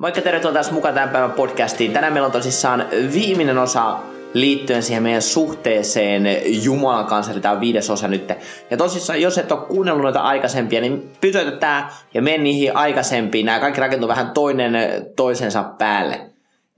Moikka, tervetuloa taas mukaan tämän päivän podcastiin. Tänään meillä on tosissaan viimeinen osa liittyen siihen meidän suhteeseen Jumalan kanssa, eli tämä on viides osa nyt. Ja tosissaan, jos et ole kuunnellut noita aikaisempia, niin pysäytä tää ja mene niihin aikaisempiin. Nämä kaikki rakentuu vähän toinen toisensa päälle.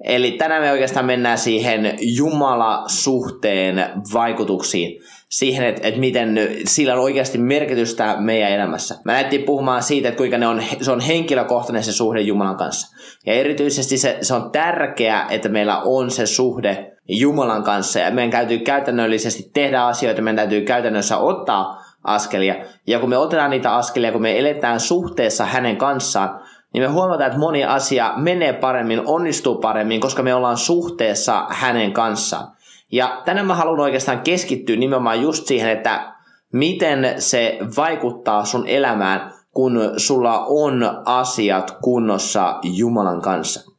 Eli tänään me oikeastaan mennään siihen Jumala-suhteen vaikutuksiin. Siihen, että, että miten sillä on oikeasti merkitystä meidän elämässä. Mä näytin puhumaan siitä, että kuinka ne on, se on henkilökohtainen se suhde Jumalan kanssa. Ja erityisesti se, se on tärkeää, että meillä on se suhde Jumalan kanssa. Ja meidän täytyy käytännöllisesti tehdä asioita, meidän täytyy käytännössä ottaa askelia. Ja kun me otetaan niitä askelia, kun me eletään suhteessa hänen kanssaan, niin me huomataan, että moni asia menee paremmin, onnistuu paremmin, koska me ollaan suhteessa hänen kanssaan. Ja tänään mä haluan oikeastaan keskittyä nimenomaan just siihen, että miten se vaikuttaa sun elämään, kun sulla on asiat kunnossa Jumalan kanssa.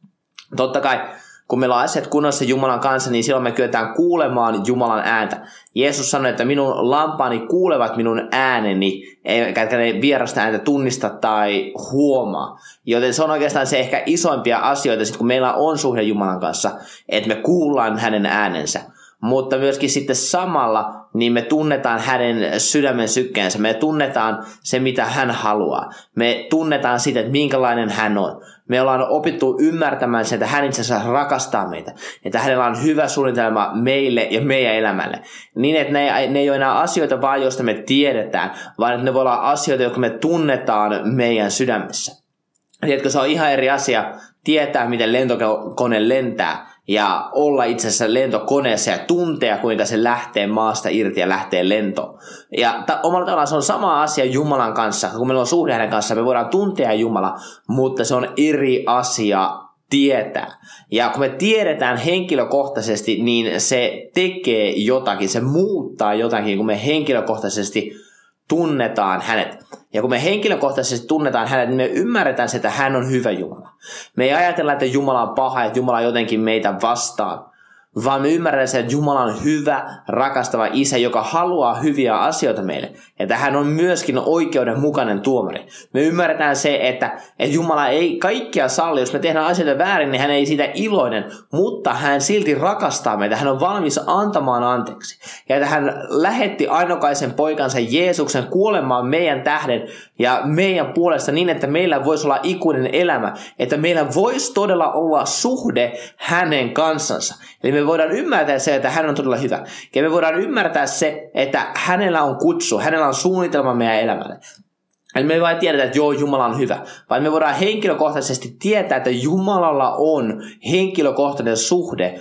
Totta kai kun meillä on asiat kunnossa Jumalan kanssa, niin silloin me kyetään kuulemaan Jumalan ääntä. Jeesus sanoi, että minun lampaani kuulevat minun ääneni, eikä ne vierasta ääntä tunnista tai huomaa. Joten se on oikeastaan se ehkä isoimpia asioita, sit kun meillä on suhde Jumalan kanssa, että me kuullaan hänen äänensä mutta myöskin sitten samalla niin me tunnetaan hänen sydämen sykkeensä, me tunnetaan se, mitä hän haluaa. Me tunnetaan sitä, että minkälainen hän on. Me ollaan opittu ymmärtämään sen, että hän itse asiassa rakastaa meitä. Että hänellä on hyvä suunnitelma meille ja meidän elämälle. Niin, että ne, ne ei ole enää asioita vaan, joista me tiedetään, vaan että ne voi olla asioita, jotka me tunnetaan meidän sydämessä. Tiedätkö, se on ihan eri asia tietää, miten lentokone lentää, ja olla itse asiassa lentokoneessa ja tuntea, kuinka se lähtee maasta irti ja lähtee lentoon. Ja ta- omalla tavallaan se on sama asia Jumalan kanssa. Kun meillä on suhde hänen kanssaan, me voidaan tuntea Jumala, mutta se on eri asia tietää. Ja kun me tiedetään henkilökohtaisesti, niin se tekee jotakin, se muuttaa jotakin, kun me henkilökohtaisesti tunnetaan hänet. Ja kun me henkilökohtaisesti tunnetaan hänet, niin me ymmärretään se, että hän on hyvä Jumala. Me ei ajatella, että Jumala on paha, että Jumala jotenkin meitä vastaan, vaan me ymmärrämme sen, että Jumala on hyvä, rakastava isä, joka haluaa hyviä asioita meille. Että hän on myöskin oikeudenmukainen tuomari. Me ymmärretään se, että, että Jumala ei kaikkia salli. Jos me tehdään asioita väärin, niin hän ei siitä iloinen, mutta hän silti rakastaa meitä. Hän on valmis antamaan anteeksi. Ja että hän lähetti ainokaisen poikansa Jeesuksen kuolemaan meidän tähden ja meidän puolesta niin, että meillä voisi olla ikuinen elämä. Että meillä voisi todella olla suhde hänen kanssansa. Eli me voidaan ymmärtää se, että hän on todella hyvä. Ja me voidaan ymmärtää se, että hänellä on kutsu, hänellä on suunnitelma meidän elämälle. Eli me ei vain tiedetä, että joo, Jumala on hyvä, vaan me voidaan henkilökohtaisesti tietää, että Jumalalla on henkilökohtainen suhde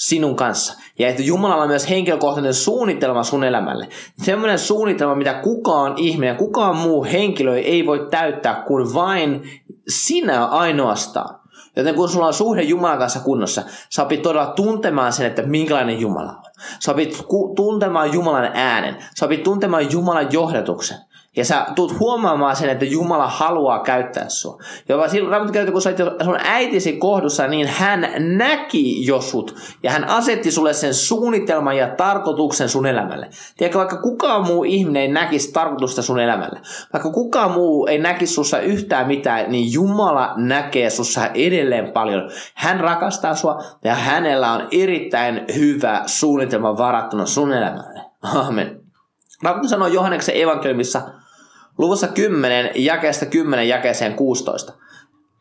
sinun kanssa. Ja että Jumalalla on myös henkilökohtainen suunnitelma sun elämälle. Semmoinen suunnitelma, mitä kukaan ihminen, kukaan muu henkilö ei voi täyttää kuin vain sinä ainoastaan. Joten kun sulla on suhde Jumalan kanssa kunnossa, sä opit todella tuntemaan sen, että minkälainen Jumala on. Sä opit ku- tuntemaan Jumalan äänen. Sä opit tuntemaan Jumalan johdatuksen. Ja sä tulet huomaamaan sen, että Jumala haluaa käyttää sua. Jopa silloin Raamattu kertoo, kun sä sun äitisi kohdussa, niin hän näki jo sut. Ja hän asetti sulle sen suunnitelman ja tarkoituksen sun elämälle. Tiedätkö, vaikka kukaan muu ihminen ei näkisi tarkoitusta sun elämälle. Vaikka kukaan muu ei näkisi sussa yhtään mitään, niin Jumala näkee sussa edelleen paljon. Hän rakastaa sua ja hänellä on erittäin hyvä suunnitelma varattuna sun elämälle. Amen. Raamattu sanoo Johanneksen evankeliumissa luvussa 10, jakeesta 10 jakeeseen 16.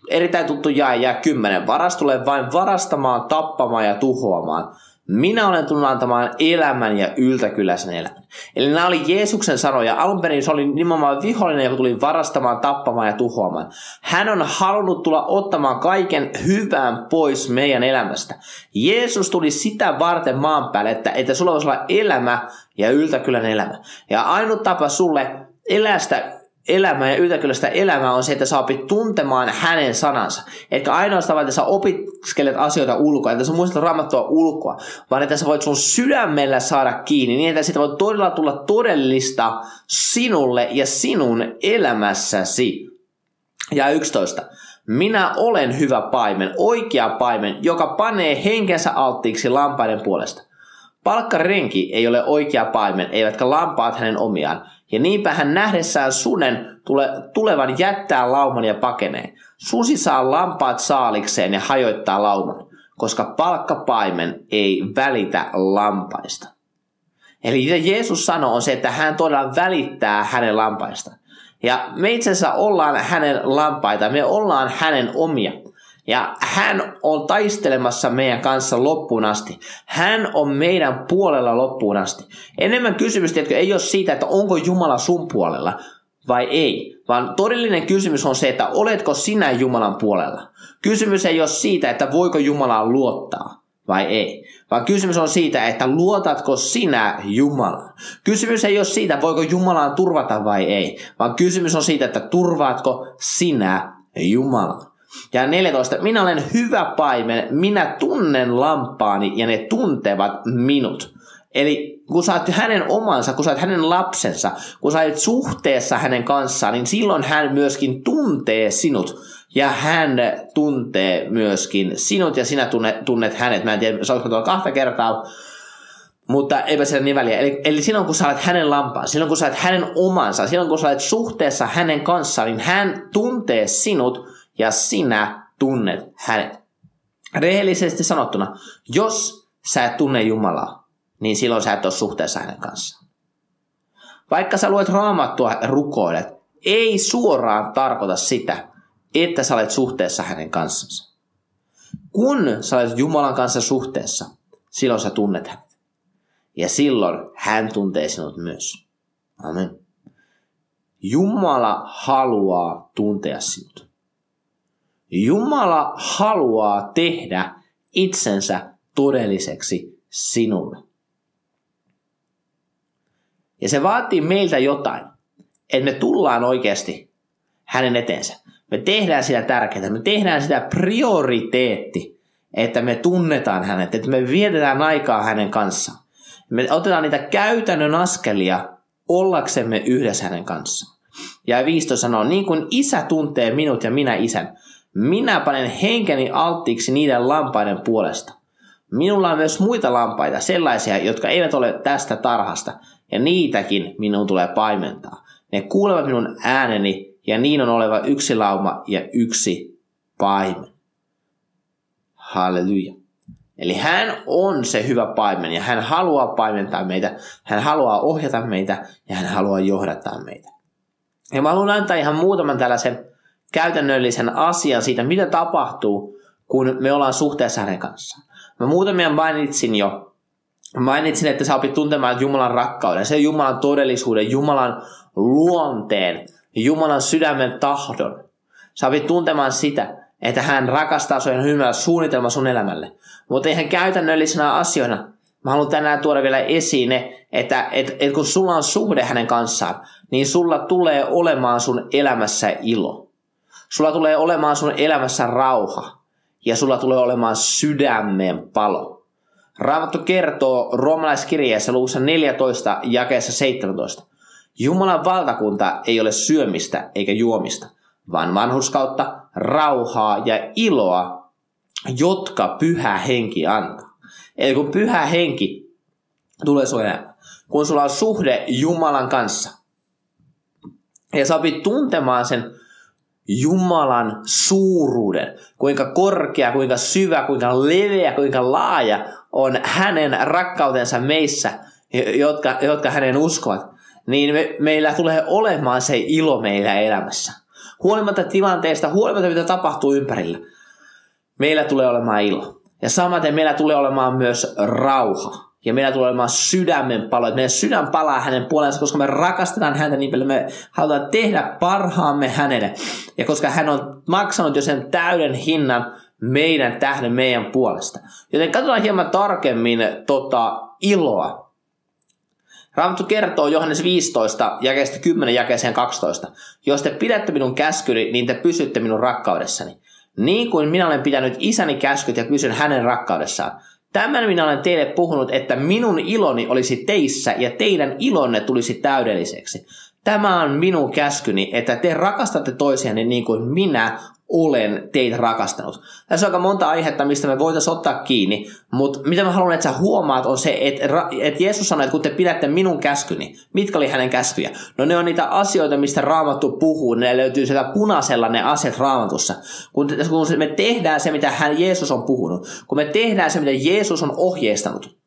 Erittäin tuttu jae jää 10. Varas tulee vain varastamaan, tappamaan ja tuhoamaan. Minä olen tullut antamaan elämän ja yltäkyläisen elämän. Eli nämä oli Jeesuksen sanoja. Alun perin se oli nimenomaan vihollinen, joka tuli varastamaan, tappamaan ja tuhoamaan. Hän on halunnut tulla ottamaan kaiken hyvän pois meidän elämästä. Jeesus tuli sitä varten maan päälle, että, että sulla voisi olla elämä ja yltäkyläinen elämä. Ja ainut tapa sulle elää sitä elämää ja yltäkylläistä elämää on se, että sä opit tuntemaan hänen sanansa. Etkä ainoastaan että sä opiskelet asioita ulkoa, että sä muistat raamattua ulkoa, vaan että sä voit sun sydämellä saada kiinni niin, että siitä voi todella tulla todellista sinulle ja sinun elämässäsi. Ja 11. Minä olen hyvä paimen, oikea paimen, joka panee henkensä alttiiksi lampaiden puolesta. Palkkarenki ei ole oikea paimen, eivätkä lampaat hänen omiaan, ja niinpä hän nähdessään sunen tule, tulevan jättää lauman ja pakenee. Susi saa lampaat saalikseen ja hajoittaa lauman, koska palkkapaimen ei välitä lampaista. Eli mitä Jeesus sanoo on se, että hän todella välittää hänen lampaista. Ja me itse asiassa ollaan hänen lampaita, me ollaan hänen omia. Ja hän on taistelemassa meidän kanssa loppuun asti. Hän on meidän puolella loppuun asti. Enemmän kysymys tiedätkö, ei ole siitä, että onko Jumala sun puolella vai ei, vaan todellinen kysymys on se, että oletko sinä Jumalan puolella. Kysymys ei ole siitä, että voiko Jumalaan luottaa vai ei, vaan kysymys on siitä, että luotatko sinä Jumalaan. Kysymys ei ole siitä, voiko Jumalaan turvata vai ei, vaan kysymys on siitä, että turvaatko sinä Jumalaan. Ja 14. Minä olen hyvä paimen, minä tunnen lampaani ja ne tuntevat minut. Eli kun sä oot hänen omansa, kun sä oot hänen lapsensa, kun sä oot suhteessa hänen kanssaan, niin silloin hän myöskin tuntee sinut. Ja hän tuntee myöskin sinut ja sinä tunnet, tunnet hänet. Mä en tiedä, saanko tuolla kahta kertaa, mutta eipä siellä niin väliä. Eli, eli silloin kun sä olet hänen lampaan, silloin kun sä olet hänen omansa, silloin kun sä olet suhteessa hänen kanssaan, niin hän tuntee sinut ja sinä tunnet hänet. Rehellisesti sanottuna, jos sä et tunne Jumalaa, niin silloin sä et ole suhteessa hänen kanssaan. Vaikka sä luet raamattua rukoilet, ei suoraan tarkoita sitä, että sä olet suhteessa hänen kanssansa. Kun sä olet Jumalan kanssa suhteessa, silloin sä tunnet hänet. Ja silloin hän tuntee sinut myös. Amen. Jumala haluaa tuntea sinut. Jumala haluaa tehdä itsensä todelliseksi sinulle. Ja se vaatii meiltä jotain, että me tullaan oikeasti hänen eteensä. Me tehdään sitä tärkeää, me tehdään sitä prioriteetti, että me tunnetaan hänet, että me vietetään aikaa hänen kanssaan. Me otetaan niitä käytännön askelia ollaksemme yhdessä hänen kanssaan. Ja Viisto sanoo, niin kuin isä tuntee minut ja minä isän, minä panen henkeni alttiiksi niiden lampaiden puolesta. Minulla on myös muita lampaita, sellaisia, jotka eivät ole tästä tarhasta, ja niitäkin minun tulee paimentaa. Ne kuulevat minun ääneni, ja niin on oleva yksi lauma ja yksi paimen. Halleluja. Eli hän on se hyvä paimen ja hän haluaa paimentaa meitä, hän haluaa ohjata meitä ja hän haluaa johdattaa meitä. Ja mä haluan antaa ihan muutaman tällaisen käytännöllisen asian siitä, mitä tapahtuu, kun me ollaan suhteessa hänen kanssaan. Mä muutamia mainitsin jo. Mainitsin, että sä opit tuntemaan Jumalan rakkauden, sen Jumalan todellisuuden, Jumalan luonteen, Jumalan sydämen tahdon. Sä opit tuntemaan sitä, että hän rakastaa sinua hyvä suunnitelma sun elämälle. Mutta ihan käytännöllisenä asioina mä haluan tänään tuoda vielä esiin ne, että et, et kun sulla on suhde hänen kanssaan, niin sulla tulee olemaan sun elämässä ilo. Sulla tulee olemaan sun elämässä rauha ja sulla tulee olemaan sydämen palo. Raamattu kertoo roomalaiskirjeessä luvussa 14 jakeessa 17. Jumalan valtakunta ei ole syömistä eikä juomista, vaan vanhuskautta, rauhaa ja iloa, jotka pyhä henki antaa. Eli kun pyhä henki tulee sun elämään, kun sulla on suhde Jumalan kanssa, ja sä opit tuntemaan sen Jumalan suuruuden, kuinka korkea, kuinka syvä, kuinka leveä, kuinka laaja on hänen rakkautensa meissä, jotka, jotka hänen uskovat, niin me, meillä tulee olemaan se ilo meillä elämässä. Huolimatta tilanteesta, huolimatta mitä tapahtuu ympärillä, meillä tulee olemaan ilo. Ja samaten meillä tulee olemaan myös rauha. Ja meillä tulee olemaan sydämen palo, että meidän sydän palaa hänen puolensa, koska me rakastetaan häntä niin paljon, me halutaan tehdä parhaamme hänelle. Ja koska hän on maksanut jo sen täyden hinnan meidän tähden meidän puolesta. Joten katsotaan hieman tarkemmin tota, iloa. Raamattu kertoo Johannes 15, jakeesta 10 jakeeseen 12. Jos te pidätte minun käskyni, niin te pysytte minun rakkaudessani. Niin kuin minä olen pitänyt isäni käskyt ja pysyn hänen rakkaudessaan. Tämän minä olen teille puhunut, että minun iloni olisi teissä ja teidän ilonne tulisi täydelliseksi. Tämä on minun käskyni, että te rakastatte toisianne niin kuin minä olen teitä rakastanut. Tässä on aika monta aihetta, mistä me voitaisiin ottaa kiinni, mutta mitä mä haluan, että sä huomaat, on se, että, että Jeesus sanoi, että kun te pidätte minun käskyni, mitkä oli hänen käskyjä? No ne on niitä asioita, mistä Raamattu puhuu, ne löytyy sieltä punaisella ne asiat Raamatussa. Kun, kun me tehdään se, mitä hän Jeesus on puhunut, kun me tehdään se, mitä Jeesus on ohjeistanut,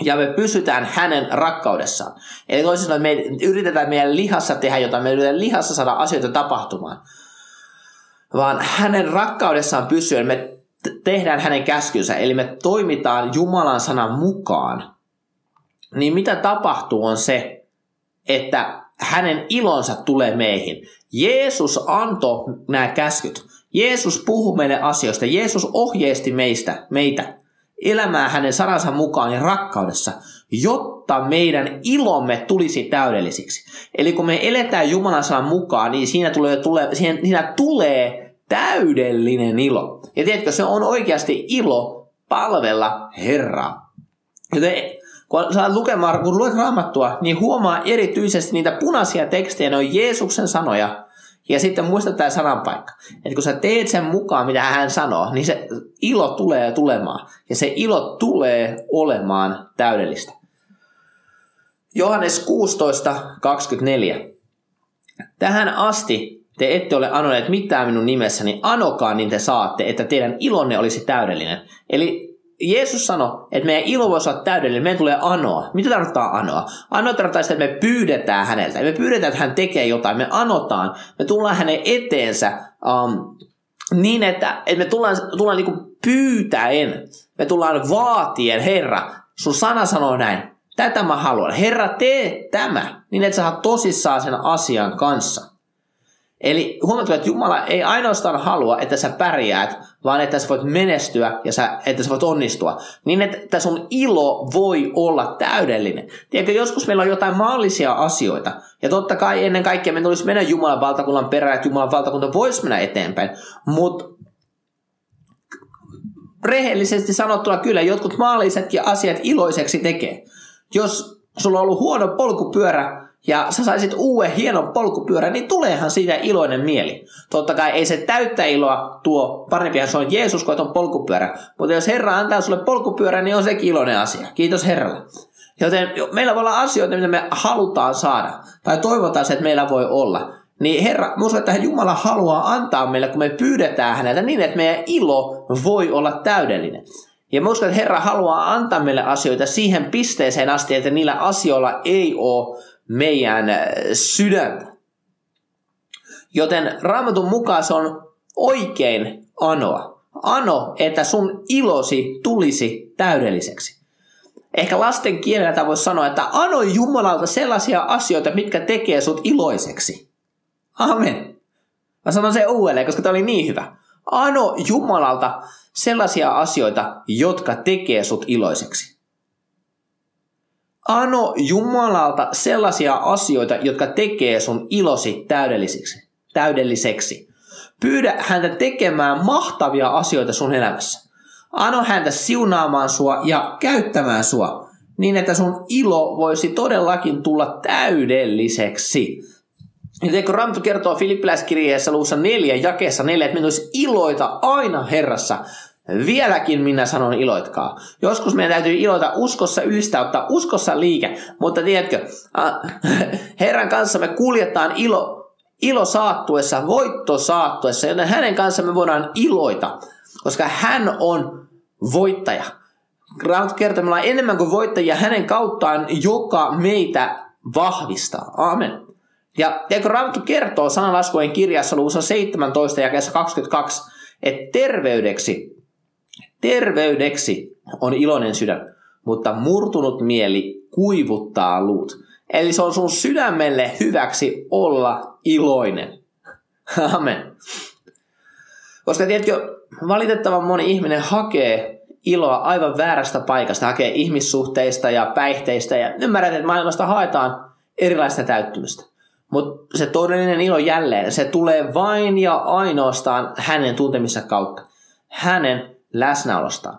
ja me pysytään hänen rakkaudessaan. Eli toisin sanoen, me yritetään meidän lihassa tehdä jotain, me yritetään lihassa saada asioita tapahtumaan vaan hänen rakkaudessaan pysyen me tehdään hänen käskynsä, eli me toimitaan Jumalan sanan mukaan, niin mitä tapahtuu on se, että hänen ilonsa tulee meihin. Jeesus antoi nämä käskyt. Jeesus puhui meille asioista. Jeesus ohjeisti meistä, meitä elämään hänen sanansa mukaan ja rakkaudessa, jotta meidän ilomme tulisi täydellisiksi. Eli kun me eletään Jumalan sanan mukaan, niin siinä tulee, tulee, siinä tulee täydellinen ilo. Ja tiedätkö, se on oikeasti ilo palvella Herraa. Joten kun saat lukemaan, kun luet raamattua, niin huomaa erityisesti niitä punaisia tekstejä, ne on Jeesuksen sanoja, ja sitten muista tämä sananpaikka. Että kun sä teet sen mukaan, mitä hän sanoo, niin se ilo tulee tulemaan. Ja se ilo tulee olemaan täydellistä. Johannes 16, 24. Tähän asti te ette ole anoneet mitään minun nimessäni, anokaa niin te saatte, että teidän ilonne olisi täydellinen. Eli Jeesus sanoi, että meidän ilo voisi olla täydellinen, meidän tulee anoa. Mitä tarkoittaa anoa? Anoa tarkoittaa sitä, että me pyydetään häneltä. Me pyydetään, että hän tekee jotain. Me anotaan. Me tullaan hänen eteensä um, niin, että, että me tullaan, tullaan niin pyytäen. Me tullaan vaatien, Herra, sun sana sanoo näin. Tätä mä haluan. Herra, tee tämä. Niin, että sä tosissaan sen asian kanssa. Eli huomatko, että Jumala ei ainoastaan halua, että sä pärjäät, vaan että sä voit menestyä ja sä, että sä voit onnistua. Niin, että sun ilo voi olla täydellinen. Tiedätkö, joskus meillä on jotain maallisia asioita. Ja totta kai ennen kaikkea me tulisi mennä Jumalan valtakunnan perään, että Jumalan valtakunta voisi mennä eteenpäin. Mutta rehellisesti sanottuna kyllä jotkut maallisetkin asiat iloiseksi tekee. Jos sulla on ollut huono polkupyörä, ja sä saisit uuden hienon polkupyörän, niin tuleehan siitä iloinen mieli. Totta kai ei se täyttä iloa tuo, parempihan se on Jeesus kuin on polkupyörä. Mutta jos Herra antaa sulle polkupyörän, niin on sekin iloinen asia. Kiitos Herralle. Joten meillä voi olla asioita, mitä me halutaan saada, tai toivotaan, että meillä voi olla. Niin Herra, uskon, että Jumala haluaa antaa meille, kun me pyydetään häneltä niin, että meidän ilo voi olla täydellinen. Ja mä uskon, että Herra haluaa antaa meille asioita siihen pisteeseen asti, että niillä asioilla ei ole meidän äh, sydäntä. Joten raamatun mukaan se on oikein anoa. Ano, että sun ilosi tulisi täydelliseksi. Ehkä lasten kielellä voisi sanoa, että ano Jumalalta sellaisia asioita, mitkä tekee sut iloiseksi. Amen. Mä sanon sen uudelleen, koska tämä oli niin hyvä. Ano Jumalalta sellaisia asioita, jotka tekee sut iloiseksi. Ano Jumalalta sellaisia asioita, jotka tekee sun ilosi täydelliseksi. täydelliseksi. Pyydä häntä tekemään mahtavia asioita sun elämässä. Ano häntä siunaamaan sua ja käyttämään sua niin, että sun ilo voisi todellakin tulla täydelliseksi. Joten kun Raamattu kertoo Filippiläiskirjeessä luussa 4, jakeessa 4, että minun iloita aina Herrassa, Vieläkin minä sanon iloitkaa. Joskus meidän täytyy iloita uskossa ylistää, ottaa uskossa liike. Mutta tiedätkö, Herran kanssa me kuljetaan ilo, ilo saattuessa, voitto saattuessa, joten hänen kanssa me voidaan iloita, koska hän on voittaja. Raamattu kertoo, me enemmän kuin voittajia hänen kauttaan, joka meitä vahvistaa. Amen. Ja tiedätkö, Raamattu kertoo sananlaskujen kirjassa luvussa 17 ja 22, että terveydeksi Terveydeksi on iloinen sydän, mutta murtunut mieli kuivuttaa luut. Eli se on sun sydämelle hyväksi olla iloinen. Amen. Koska tiedätkö, valitettavan moni ihminen hakee iloa aivan väärästä paikasta, hakee ihmissuhteista ja päihteistä ja ymmärrät, että maailmasta haetaan erilaista täyttymystä. Mutta se todellinen ilo jälleen, se tulee vain ja ainoastaan hänen tuntemissa kautta. Hänen läsnäolostaan.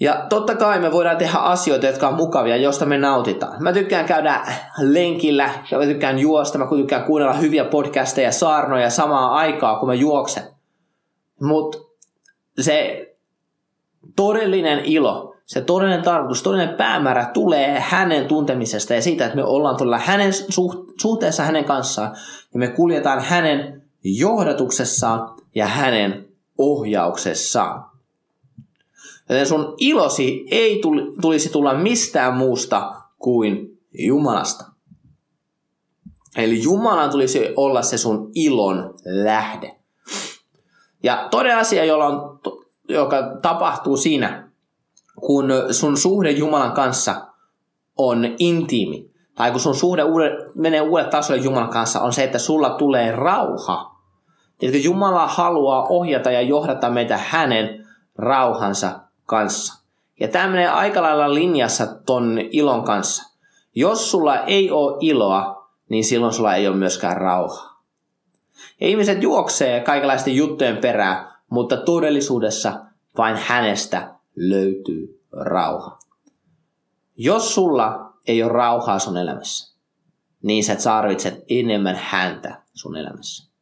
Ja totta kai me voidaan tehdä asioita, jotka on mukavia, josta me nautitaan. Mä tykkään käydä lenkillä, ja mä tykkään juosta, mä tykkään kuunnella hyviä podcasteja, saarnoja samaa aikaa, kun mä juoksen. Mutta se todellinen ilo, se todellinen tarkoitus, todellinen päämäärä tulee hänen tuntemisesta ja siitä, että me ollaan tuolla hänen suhteessa hänen kanssaan ja me kuljetaan hänen johdatuksessaan ja hänen ohjauksessaan. Joten sun ilosi ei tulisi tulla mistään muusta kuin Jumalasta. Eli Jumalan tulisi olla se sun ilon lähde. Ja toinen asia, jolla on, joka tapahtuu siinä, kun sun suhde Jumalan kanssa on intiimi, tai kun sun suhde uude, menee uudelle tasolle Jumalan kanssa, on se, että sulla tulee rauha. Tiedätkö, Jumala haluaa ohjata ja johdata meitä hänen rauhansa kanssa. Ja tämä menee aika lailla linjassa ton ilon kanssa. Jos sulla ei ole iloa, niin silloin sulla ei ole myöskään rauhaa. Ja ihmiset juoksee kaikenlaisten juttujen perään, mutta todellisuudessa vain hänestä löytyy rauha. Jos sulla ei ole rauhaa sun elämässä, niin sä tarvitset enemmän häntä sun elämässä.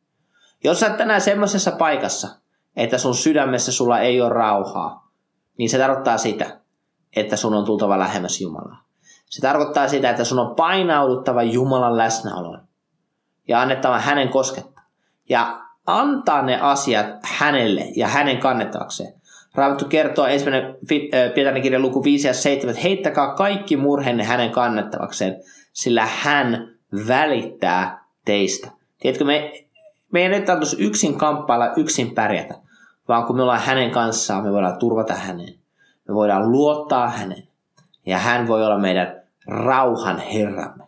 Jos sä tänään semmoisessa paikassa, että sun sydämessä sulla ei ole rauhaa, niin se tarkoittaa sitä, että sun on tultava lähemmäs Jumalaa. Se tarkoittaa sitä, että sun on painauduttava Jumalan läsnäoloon ja annettava hänen kosketta. Ja antaa ne asiat hänelle ja hänen kannettavakseen. Raamattu kertoo ensimmäinen Pietarin kirjan luku 5 ja 7, että heittäkää kaikki murhenne hänen kannettavakseen, sillä hän välittää teistä. Tiedätkö, me, me ei tarvitse yksin kamppailla, yksin pärjätä, vaan kun me ollaan hänen kanssaan, me voidaan turvata häneen. Me voidaan luottaa häneen. Ja hän voi olla meidän rauhan herramme.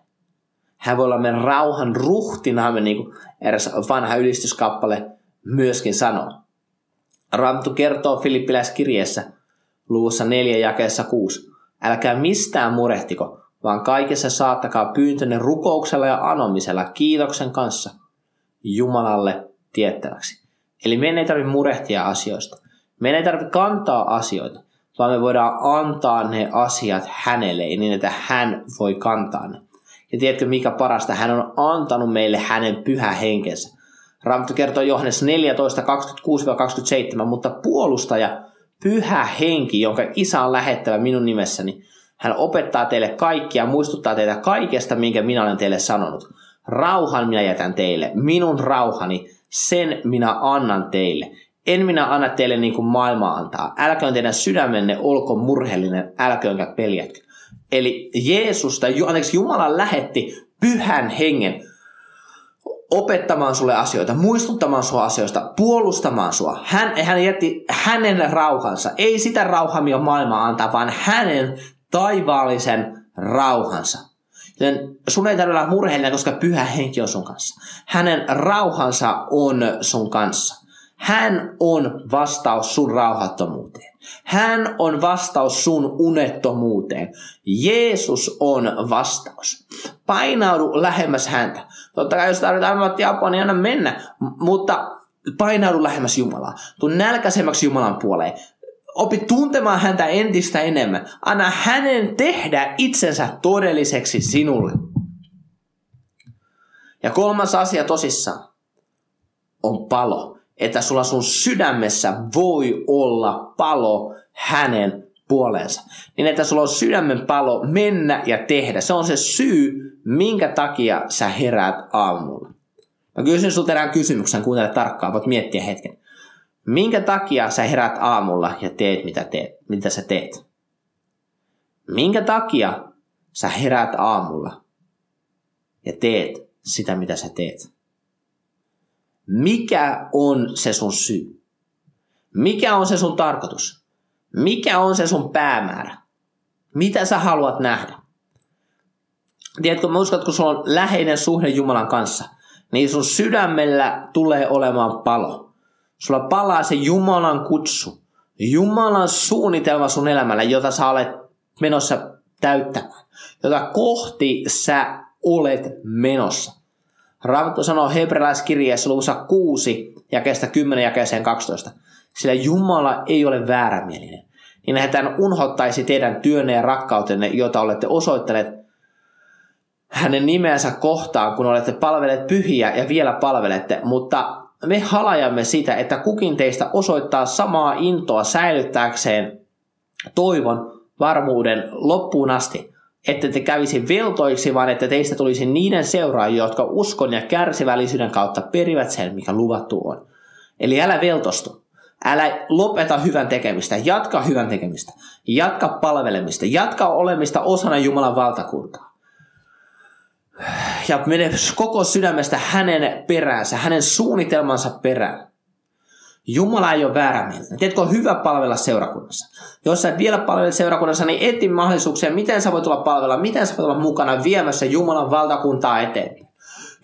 Hän voi olla meidän rauhan ruhtinaamme, niin kuin eräs vanha ylistyskappale myöskin sanoo. Raamattu kertoo Filippiläiskirjeessä luvussa 4 jakeessa 6. Älkää mistään murehtiko, vaan kaikessa saattakaa pyyntönne rukouksella ja anomisella kiitoksen kanssa Jumalalle tiettäväksi. Eli meidän ei tarvitse murehtia asioista. Meidän ei tarvitse kantaa asioita, vaan me voidaan antaa ne asiat hänelle niin, että hän voi kantaa ne. Ja tiedätkö mikä parasta? Hän on antanut meille hänen pyhä henkensä. Raamattu kertoo Johannes 14, 26-27, mutta puolustaja, pyhä henki, jonka isä on lähettävä minun nimessäni, hän opettaa teille kaikkia, muistuttaa teitä kaikesta, minkä minä olen teille sanonut. Rauhan minä jätän teille, minun rauhani, sen minä annan teille. En minä anna teille niin kuin maailma antaa. Älköön teidän sydämenne olko murheellinen, älköönkä peljätkö. Eli Jeesus anteeksi, Jumala lähetti pyhän hengen opettamaan sulle asioita, muistuttamaan sua asioista, puolustamaan sua. Hän, hän jätti hänen rauhansa. Ei sitä rauhaa, mitä maailma antaa, vaan hänen taivaallisen rauhansa. Joten sun ei tarvitse olla murheellinen, koska pyhä henki on sun kanssa. Hänen rauhansa on sun kanssa. Hän on vastaus sun rauhattomuuteen. Hän on vastaus sun unettomuuteen. Jeesus on vastaus. Painaudu lähemmäs häntä. Totta kai jos tarvitaan apua, niin anna mennä. Mutta painaudu lähemmäs Jumalaa. Tuu nälkäisemmäksi Jumalan puoleen. Opi tuntemaan häntä entistä enemmän. Anna hänen tehdä itsensä todelliseksi sinulle. Ja kolmas asia tosissaan on palo että sulla sun sydämessä voi olla palo hänen puoleensa. Niin että sulla on sydämen palo mennä ja tehdä. Se on se syy, minkä takia sä heräät aamulla. Mä kysyn sulta erään kysymyksen, kuuntele tarkkaan, voit miettiä hetken. Minkä takia sä heräät aamulla ja teet mitä, teet, mitä sä teet? Minkä takia sä heräät aamulla ja teet sitä, mitä sä teet? Mikä on se sun syy? Mikä on se sun tarkoitus? Mikä on se sun päämäärä? Mitä sä haluat nähdä? Tiedätkö, mä uskon, että kun sulla on läheinen suhde Jumalan kanssa, niin sun sydämellä tulee olemaan palo. Sulla palaa se Jumalan kutsu, Jumalan suunnitelma sun elämällä, jota sä olet menossa täyttämään, jota kohti sä olet menossa. Raamattu sanoo hebrealaiskirjeessä luvussa 6 ja kestä 10 ja 12. Sillä Jumala ei ole väärämielinen. niin hän unhottaisi teidän työnne ja rakkautenne, jota olette osoittaneet hänen nimeänsä kohtaan, kun olette palvelleet pyhiä ja vielä palvelette, mutta me halajamme sitä, että kukin teistä osoittaa samaa intoa säilyttääkseen toivon varmuuden loppuun asti, että te kävisi veltoiksi, vaan että teistä tulisi niiden seuraajia, jotka uskon ja kärsivällisyyden kautta perivät sen, mikä luvattu on. Eli älä veltostu. Älä lopeta hyvän tekemistä, jatka hyvän tekemistä, jatka palvelemista, jatka olemista osana Jumalan valtakuntaa. Ja mene koko sydämestä hänen peräänsä, hänen suunnitelmansa perään. Jumala ei ole väärä mieltä. Tiedätkö, on hyvä palvella seurakunnassa. Jos sä et vielä palvele seurakunnassa, niin eti mahdollisuuksia, miten sä voit tulla palvella, miten sä voit olla mukana viemässä Jumalan valtakuntaa eteenpäin.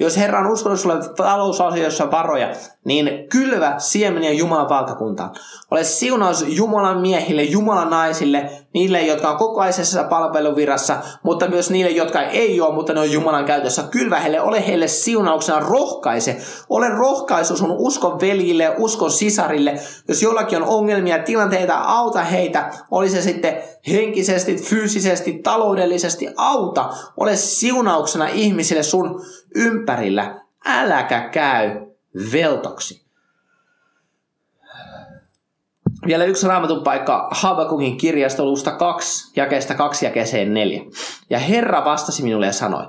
Jos Herra on uskonut sulle talousasioissa varoja, niin kylvä siemeniä Jumalan valtakuntaan. Ole siunaus Jumalan miehille, Jumalan naisille, niille, jotka on kokoaisessa palveluvirassa, mutta myös niille, jotka ei ole, mutta ne on Jumalan käytössä. Kylvä heille, ole heille siunauksena rohkaise. Ole rohkaisu sun uskon veljille uskon sisarille. Jos jollakin on ongelmia, tilanteita, auta heitä. Oli se sitten henkisesti, fyysisesti, taloudellisesti, auta. Ole siunauksena ihmisille sun ympärillä. Äläkä käy veltoksi. Vielä yksi raamatun paikka Habakukin kirjasta luusta 2, jakeesta 2 jakeeseen 4. Ja Herra vastasi minulle ja sanoi,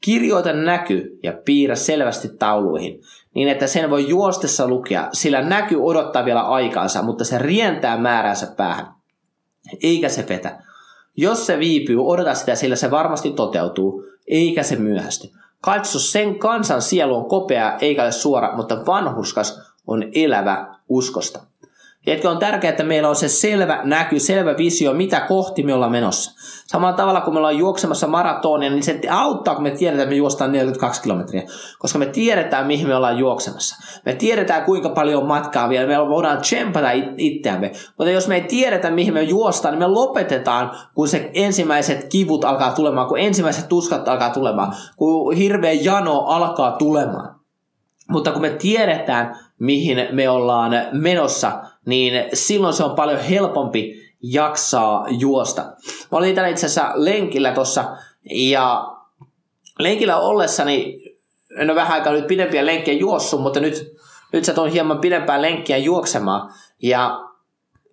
kirjoita näky ja piirrä selvästi tauluihin, niin että sen voi juostessa lukea, sillä näky odottaa vielä aikaansa, mutta se rientää määränsä päähän. Eikä se petä. Jos se viipyy, odota sitä, sillä se varmasti toteutuu, eikä se myöhästy. Katso, sen kansan sielu on kopea eikä ole suora, mutta vanhurskas on elävä uskosta. Tiedätkö, on tärkeää, että meillä on se selvä näky, selvä visio, mitä kohti me ollaan menossa. Samalla tavalla, kun me ollaan juoksemassa maratonia, niin se auttaa, kun me tiedetään, että me juostaan 42 kilometriä. Koska me tiedetään, mihin me ollaan juoksemassa. Me tiedetään, kuinka paljon matkaa vielä. Me voidaan tsempata itseämme. Mutta jos me ei tiedetä, mihin me juostaan, niin me lopetetaan, kun se ensimmäiset kivut alkaa tulemaan, kun ensimmäiset tuskat alkaa tulemaan, kun hirveä jano alkaa tulemaan. Mutta kun me tiedetään, mihin me ollaan menossa, niin silloin se on paljon helpompi jaksaa juosta. Mä olin täällä itse asiassa lenkillä tossa ja lenkillä ollessani, en ole vähän aikaa nyt pidempiä lenkkejä juossut, mutta nyt, nyt sä tuon hieman pidempää lenkkiä juoksemaan ja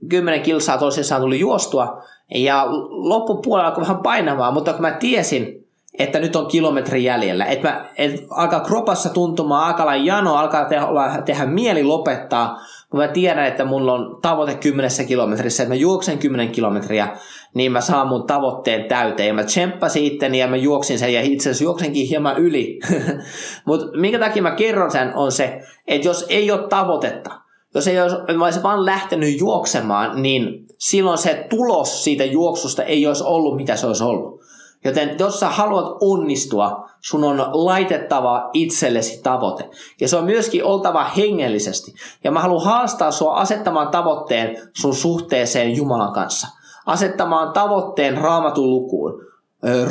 10 kilsaa tosissaan tuli juostua ja loppupuolella alkoi vähän painamaan, mutta kun mä tiesin, että nyt on kilometri jäljellä. Että mä, et alkaa kropassa tuntumaan, alkaa jano, alkaa tehdä, tehdä mieli lopettaa, kun mä tiedän, että mulla on tavoite kymmenessä kilometrissä, että mä juoksen 10 kilometriä, niin mä saan mun tavoitteen täyteen. Ja mä tsemppasin itteni ja mä juoksin sen ja itse asiassa juoksenkin hieman yli. Mutta minkä takia mä kerron sen on se, että jos ei ole tavoitetta, jos ei olisi, mä olisi vaan lähtenyt juoksemaan, niin silloin se tulos siitä juoksusta ei olisi ollut mitä se olisi ollut. Joten jos sä haluat onnistua, sun on laitettava itsellesi tavoite. Ja se on myöskin oltava hengellisesti. Ja mä haluan haastaa sua asettamaan tavoitteen sun suhteeseen Jumalan kanssa. Asettamaan tavoitteen raamatun lukuun,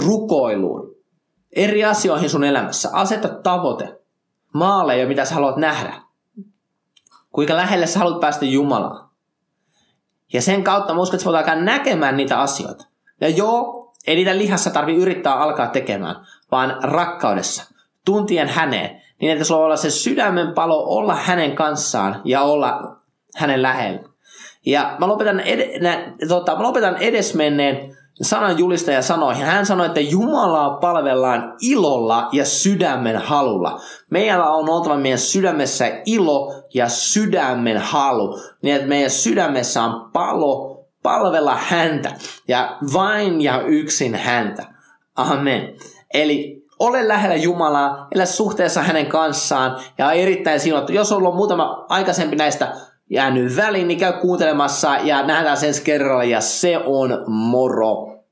rukoiluun, eri asioihin sun elämässä. Aseta tavoite ja mitä sä haluat nähdä. Kuinka lähelle sä haluat päästä Jumalaan. Ja sen kautta mä uskon, että sä voit alkaa näkemään niitä asioita. Ja joo, ei niitä lihassa tarvi yrittää alkaa tekemään, vaan rakkaudessa, tuntien häneen, niin että sulla olla se sydämen palo olla hänen kanssaan ja olla hänen lähellä. Ja mä lopetan, ed- nä, tota, mä lopetan edesmenneen sanan julistaja sanoihin. Hän sanoi, että Jumalaa palvellaan ilolla ja sydämen halulla. Meillä on oltava meidän sydämessä ilo ja sydämen halu, niin että meidän sydämessä on palo palvella häntä ja vain ja yksin häntä. Amen. Eli ole lähellä Jumalaa, elä suhteessa hänen kanssaan ja erittäin siunattu. Jos on ollut muutama aikaisempi näistä jäänyt väliin, niin käy kuuntelemassa ja nähdään sen kerralla ja se on moro.